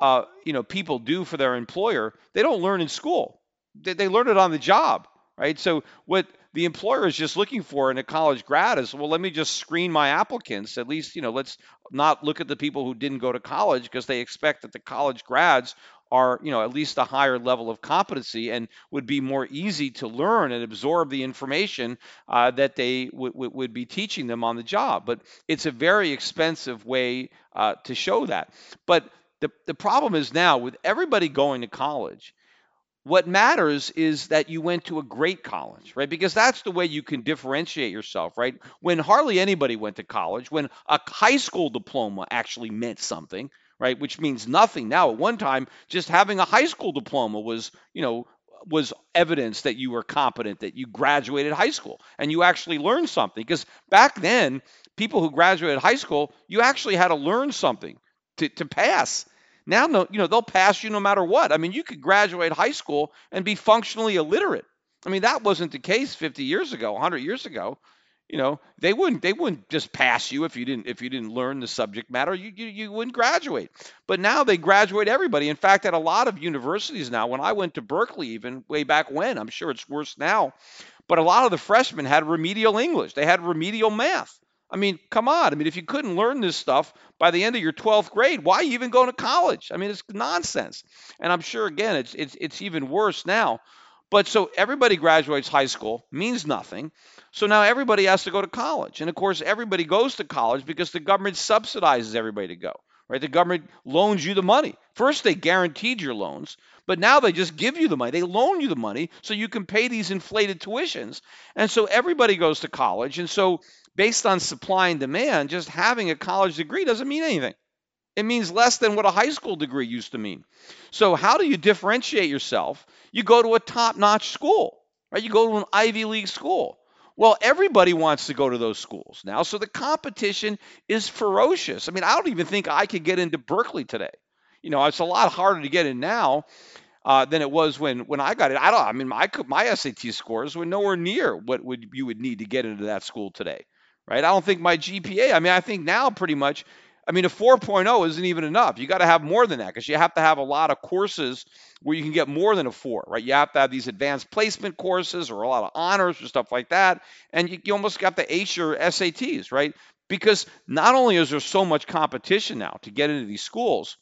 uh, you know people do for their employer, they don't learn in school. They, they learn it on the job, right? So what the employer is just looking for in a college grad is well let me just screen my applicants at least you know let's not look at the people who didn't go to college because they expect that the college grads are you know at least a higher level of competency and would be more easy to learn and absorb the information uh, that they w- w- would be teaching them on the job but it's a very expensive way uh, to show that but the, the problem is now with everybody going to college what matters is that you went to a great college, right? Because that's the way you can differentiate yourself, right? When hardly anybody went to college, when a high school diploma actually meant something, right? Which means nothing now. At one time, just having a high school diploma was, you know, was evidence that you were competent, that you graduated high school and you actually learned something. Because back then, people who graduated high school, you actually had to learn something to, to pass. Now, no, you know, they'll pass you no matter what. I mean, you could graduate high school and be functionally illiterate. I mean, that wasn't the case 50 years ago, 100 years ago you know they wouldn't they wouldn't just pass you if you didn't if you didn't learn the subject matter. You, you you wouldn't graduate. But now they graduate everybody. In fact at a lot of universities now when i went to berkeley even way back when i'm sure it's worse now but a lot of the freshmen had remedial english. They had remedial math. I mean come on. I mean if you couldn't learn this stuff by the end of your 12th grade why even go to college? I mean it's nonsense. And i'm sure again it's it's, it's even worse now but so everybody graduates high school means nothing so now everybody has to go to college. And of course, everybody goes to college because the government subsidizes everybody to go. Right? The government loans you the money. First, they guaranteed your loans, but now they just give you the money. They loan you the money so you can pay these inflated tuitions. And so everybody goes to college. And so, based on supply and demand, just having a college degree doesn't mean anything. It means less than what a high school degree used to mean. So, how do you differentiate yourself? You go to a top notch school, right? You go to an Ivy League school. Well, everybody wants to go to those schools now. So the competition is ferocious. I mean, I don't even think I could get into Berkeley today. You know, it's a lot harder to get in now uh, than it was when when I got it. I don't. I mean, my my SAT scores were nowhere near what would you would need to get into that school today, right? I don't think my GPA. I mean, I think now pretty much I mean, a 4.0 isn't even enough. You got to have more than that because you have to have a lot of courses where you can get more than a four, right? You have to have these advanced placement courses or a lot of honors or stuff like that. And you, you almost got to ace your SATs, right? Because not only is there so much competition now to get into these schools,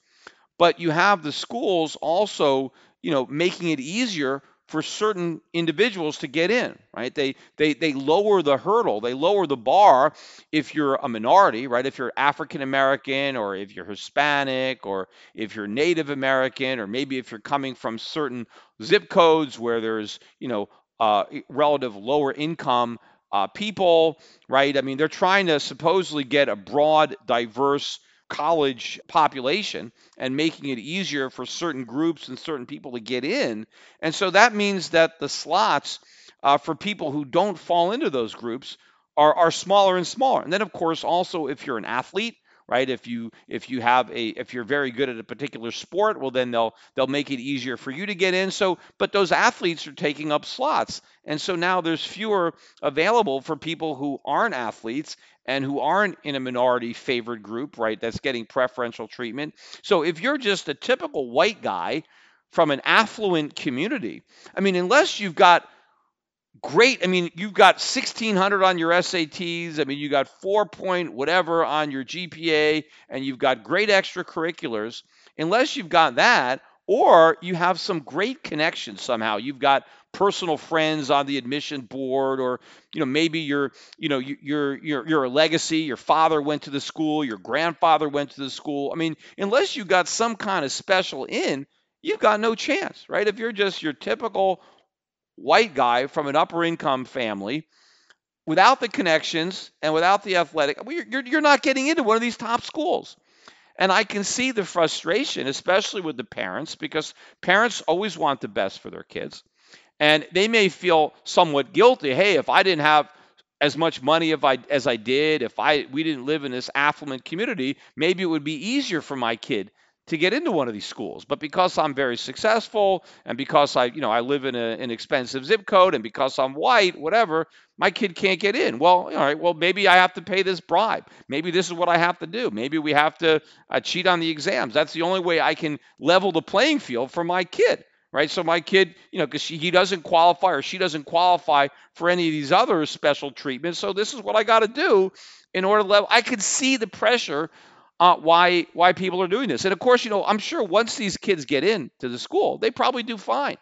but you have the schools also, you know, making it easier for certain individuals to get in, right? They they they lower the hurdle, they lower the bar if you're a minority, right? If you're African American or if you're Hispanic or if you're Native American or maybe if you're coming from certain zip codes where there's, you know, uh, relative lower income uh, people, right? I mean, they're trying to supposedly get a broad, diverse college population and making it easier for certain groups and certain people to get in. And so that means that the slots uh, for people who don't fall into those groups are, are smaller and smaller. And then, of course, also if you're an athlete, right? If you if you have a if you're very good at a particular sport, well then they'll they'll make it easier for you to get in. So, but those athletes are taking up slots, and so now there's fewer available for people who aren't athletes and who aren't in a minority favored group, right? That's getting preferential treatment. So if you're just a typical white guy from an affluent community, I mean, unless you've got great. I mean, you've got 1600 on your SATs. I mean, you got four point whatever on your GPA, and you've got great extracurriculars. Unless you've got that, or you have some great connections somehow. You've got personal friends on the admission board, or you know maybe you're you know you're you're you're a legacy. Your father went to the school, your grandfather went to the school. I mean, unless you got some kind of special in, you've got no chance, right? If you're just your typical white guy from an upper income family without the connections and without the athletic, you're, you're not getting into one of these top schools. And I can see the frustration, especially with the parents, because parents always want the best for their kids. And they may feel somewhat guilty. Hey, if I didn't have as much money if I, as I did, if I we didn't live in this affluent community, maybe it would be easier for my kid to get into one of these schools. But because I'm very successful and because I, you know, I live in a, an expensive zip code and because I'm white, whatever, my kid can't get in. Well, all right, well, maybe I have to pay this bribe. Maybe this is what I have to do. Maybe we have to uh, cheat on the exams. That's the only way I can level the playing field for my kid. Right, so my kid, you know, because he doesn't qualify or she doesn't qualify for any of these other special treatments. So this is what I got to do in order to level. I could see the pressure uh, why why people are doing this. And of course, you know, I'm sure once these kids get into the school, they probably do fine,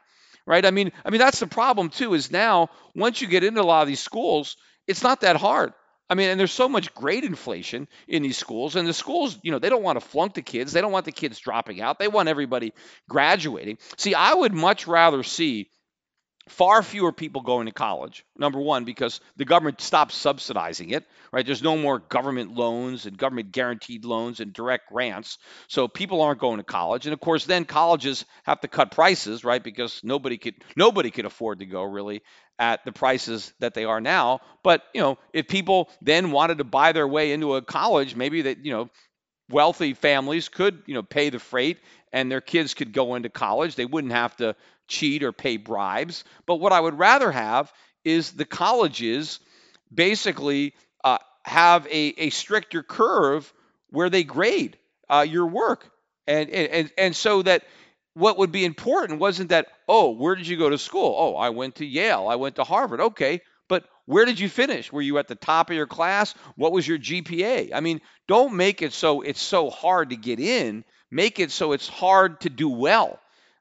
right? I mean, I mean that's the problem too. Is now once you get into a lot of these schools, it's not that hard. I mean, and there's so much grade inflation in these schools, and the schools, you know, they don't want to flunk the kids. They don't want the kids dropping out. They want everybody graduating. See, I would much rather see far fewer people going to college. Number one, because the government stops subsidizing it, right? There's no more government loans and government guaranteed loans and direct grants. So people aren't going to college. And of course, then colleges have to cut prices, right? Because nobody could nobody could afford to go really at the prices that they are now. But, you know, if people then wanted to buy their way into a college, maybe that, you know, wealthy families could, you know, pay the freight and their kids could go into college. They wouldn't have to cheat or pay bribes. But what I would rather have is the colleges basically uh, have a, a stricter curve where they grade uh, your work. And, and, and so that what would be important wasn't that, oh, where did you go to school? Oh, I went to Yale. I went to Harvard. Okay. But where did you finish? Were you at the top of your class? What was your GPA? I mean, don't make it so it's so hard to get in. Make it so it's hard to do well.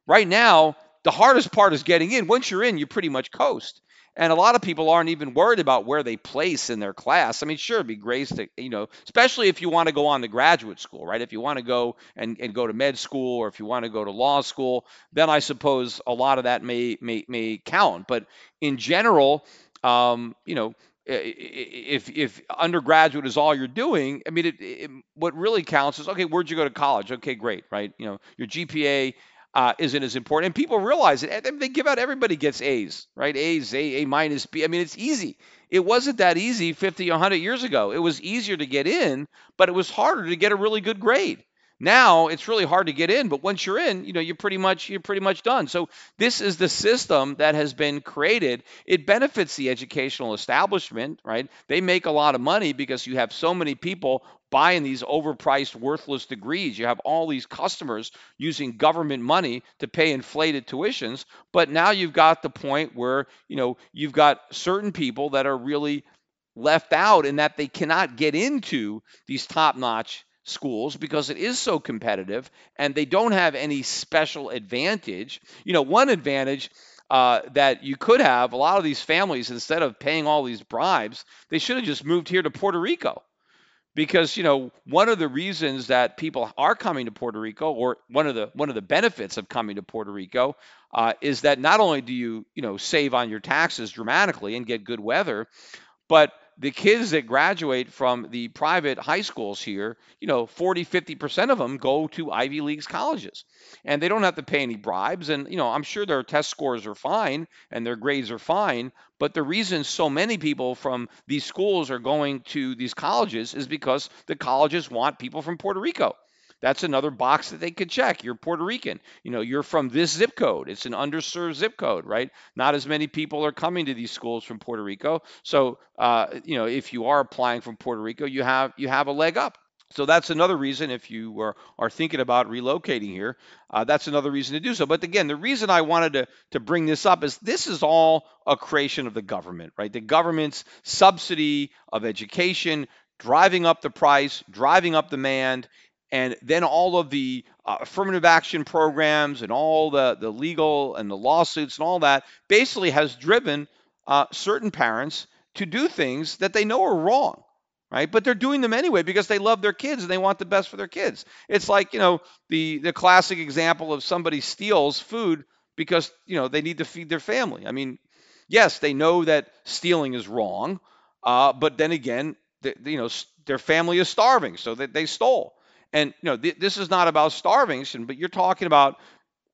Right now, the hardest part is getting in. Once you're in, you pretty much coast. And a lot of people aren't even worried about where they place in their class. I mean, sure, it'd be great to, you know, especially if you want to go on to graduate school, right? If you want to go and, and go to med school or if you want to go to law school, then I suppose a lot of that may may may count. But in general, um, you know, if if undergraduate is all you're doing, I mean, it, it, what really counts is okay. Where'd you go to college? Okay, great, right? You know, your GPA uh, isn't as important. And people realize it. They give out, everybody gets A's, right? A's, A, A minus, B. I mean, it's easy. It wasn't that easy 50, 100 years ago. It was easier to get in, but it was harder to get a really good grade. Now it's really hard to get in, but once you're in, you know, you're pretty much you're pretty much done. So this is the system that has been created. It benefits the educational establishment, right? They make a lot of money because you have so many people buying these overpriced, worthless degrees. You have all these customers using government money to pay inflated tuitions. But now you've got the point where, you know, you've got certain people that are really left out in that they cannot get into these top-notch schools because it is so competitive and they don't have any special advantage. You know, one advantage uh, that you could have a lot of these families, instead of paying all these bribes, they should have just moved here to Puerto Rico because you know one of the reasons that people are coming to Puerto Rico, or one of the one of the benefits of coming to Puerto Rico, uh, is that not only do you you know save on your taxes dramatically and get good weather, but the kids that graduate from the private high schools here, you know, 40, 50% of them go to Ivy Leagues colleges. And they don't have to pay any bribes. And, you know, I'm sure their test scores are fine and their grades are fine. But the reason so many people from these schools are going to these colleges is because the colleges want people from Puerto Rico. That's another box that they could check. You're Puerto Rican. You know, you're from this zip code. It's an underserved zip code, right? Not as many people are coming to these schools from Puerto Rico. So, uh, you know, if you are applying from Puerto Rico, you have you have a leg up. So that's another reason if you are, are thinking about relocating here, uh, that's another reason to do so. But again, the reason I wanted to, to bring this up is this is all a creation of the government, right? The government's subsidy of education, driving up the price, driving up demand, and then all of the uh, affirmative action programs and all the, the legal and the lawsuits and all that basically has driven uh, certain parents to do things that they know are wrong right? But they're doing them anyway because they love their kids and they want the best for their kids. It's like you know the the classic example of somebody steals food because you know they need to feed their family. I mean yes they know that stealing is wrong uh, but then again the, you know their family is starving so that they stole and you know, th- this is not about starvation, but you're talking about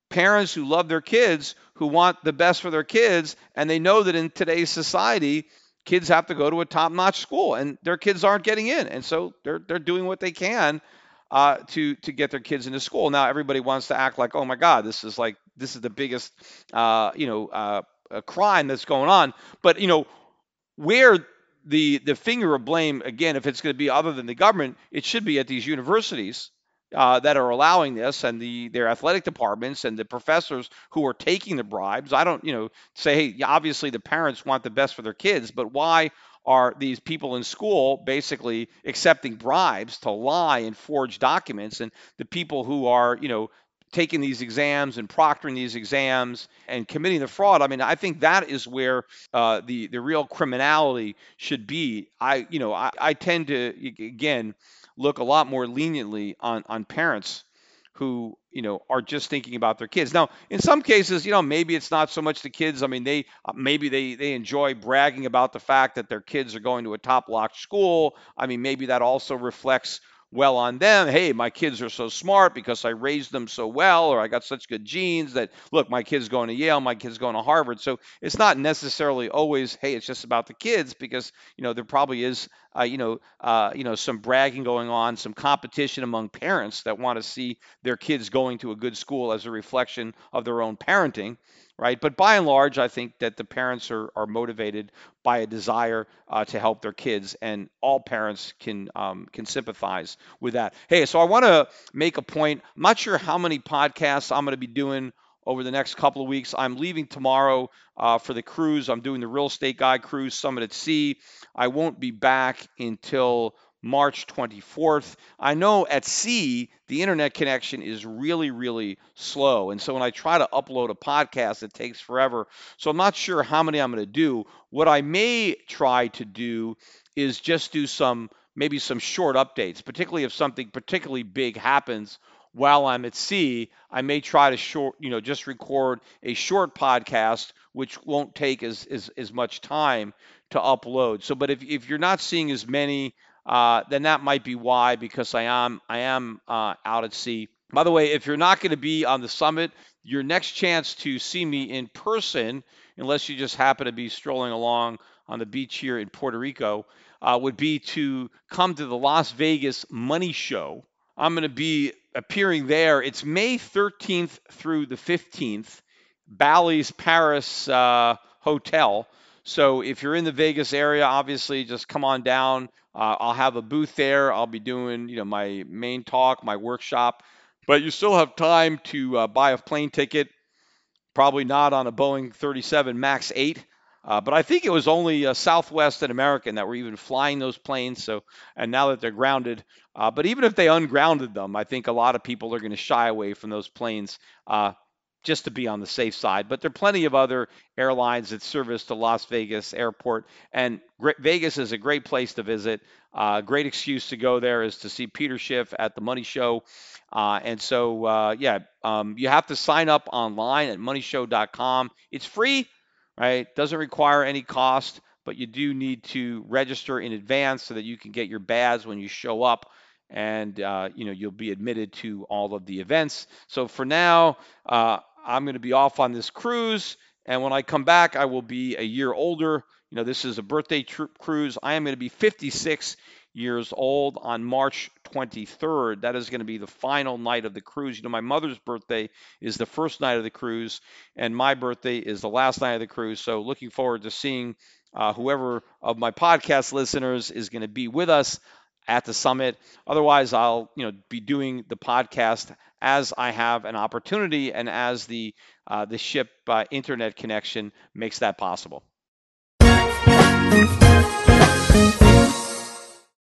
parents who love their kids, who want the best for their kids, and they know that in today's society, kids have to go to a top-notch school, and their kids aren't getting in, and so they're they're doing what they can uh, to to get their kids into school. Now everybody wants to act like, oh my God, this is like this is the biggest uh, you know uh, crime that's going on. But you know where the the finger of blame again, if it's going to be other than the government, it should be at these universities uh, that are allowing this and the their athletic departments and the professors who are taking the bribes. I don't, you know, say hey, obviously the parents want the best for their kids, but why are these people in school basically accepting bribes to lie and forge documents and the people who are you know taking these exams and proctoring these exams and committing the fraud. I mean, I think that is where uh, the the real criminality should be. I you know I, I tend to again look a lot more leniently on on parents who you know are just thinking about their kids now in some cases you know maybe it's not so much the kids i mean they uh, maybe they they enjoy bragging about the fact that their kids are going to a top locked school i mean maybe that also reflects well on them. Hey, my kids are so smart because I raised them so well, or I got such good genes that look, my kid's going to Yale, my kid's going to Harvard. So it's not necessarily always, hey, it's just about the kids because you know there probably is, uh, you know, uh, you know, some bragging going on, some competition among parents that want to see their kids going to a good school as a reflection of their own parenting right? But by and large, I think that the parents are, are motivated by a desire uh, to help their kids, and all parents can um, can sympathize with that. Hey, so I want to make a point. I'm not sure how many podcasts I'm going to be doing over the next couple of weeks. I'm leaving tomorrow uh, for the cruise. I'm doing the Real Estate Guy Cruise Summit at Sea. I won't be back until March 24th. I know at sea, the internet connection is really, really slow. And so when I try to upload a podcast, it takes forever. So I'm not sure how many I'm going to do. What I may try to do is just do some, maybe some short updates, particularly if something particularly big happens while I'm at sea. I may try to short, you know, just record a short podcast, which won't take as, as, as much time to upload. So, but if, if you're not seeing as many uh, then that might be why, because I am I am uh, out at sea. By the way, if you're not going to be on the summit, your next chance to see me in person, unless you just happen to be strolling along on the beach here in Puerto Rico, uh, would be to come to the Las Vegas Money Show. I'm going to be appearing there. It's May 13th through the 15th, Bally's Paris uh, Hotel. So if you're in the Vegas area, obviously just come on down. Uh, I'll have a booth there. I'll be doing, you know, my main talk, my workshop. But you still have time to uh, buy a plane ticket. Probably not on a Boeing 37 Max 8. Uh, but I think it was only uh, Southwest and American that were even flying those planes. So, and now that they're grounded, uh, but even if they ungrounded them, I think a lot of people are going to shy away from those planes. Just to be on the safe side. But there are plenty of other airlines that service the Las Vegas airport, and Vegas is a great place to visit. Uh, great excuse to go there is to see Peter Schiff at the Money Show. Uh, and so, uh, yeah, um, you have to sign up online at moneyshow.com. It's free, right? Doesn't require any cost. but you do need to register in advance so that you can get your badge when you show up and uh, you know you'll be admitted to all of the events. So for now, uh, I'm going to be off on this cruise, and when I come back, I will be a year older. You know, this is a birthday cruise. I am going to be 56 years old on March 23rd. That is going to be the final night of the cruise. You know, my mother's birthday is the first night of the cruise, and my birthday is the last night of the cruise. So, looking forward to seeing uh, whoever of my podcast listeners is going to be with us at the summit. Otherwise, I'll you know be doing the podcast as I have an opportunity and as the uh, the ship uh, internet connection makes that possible.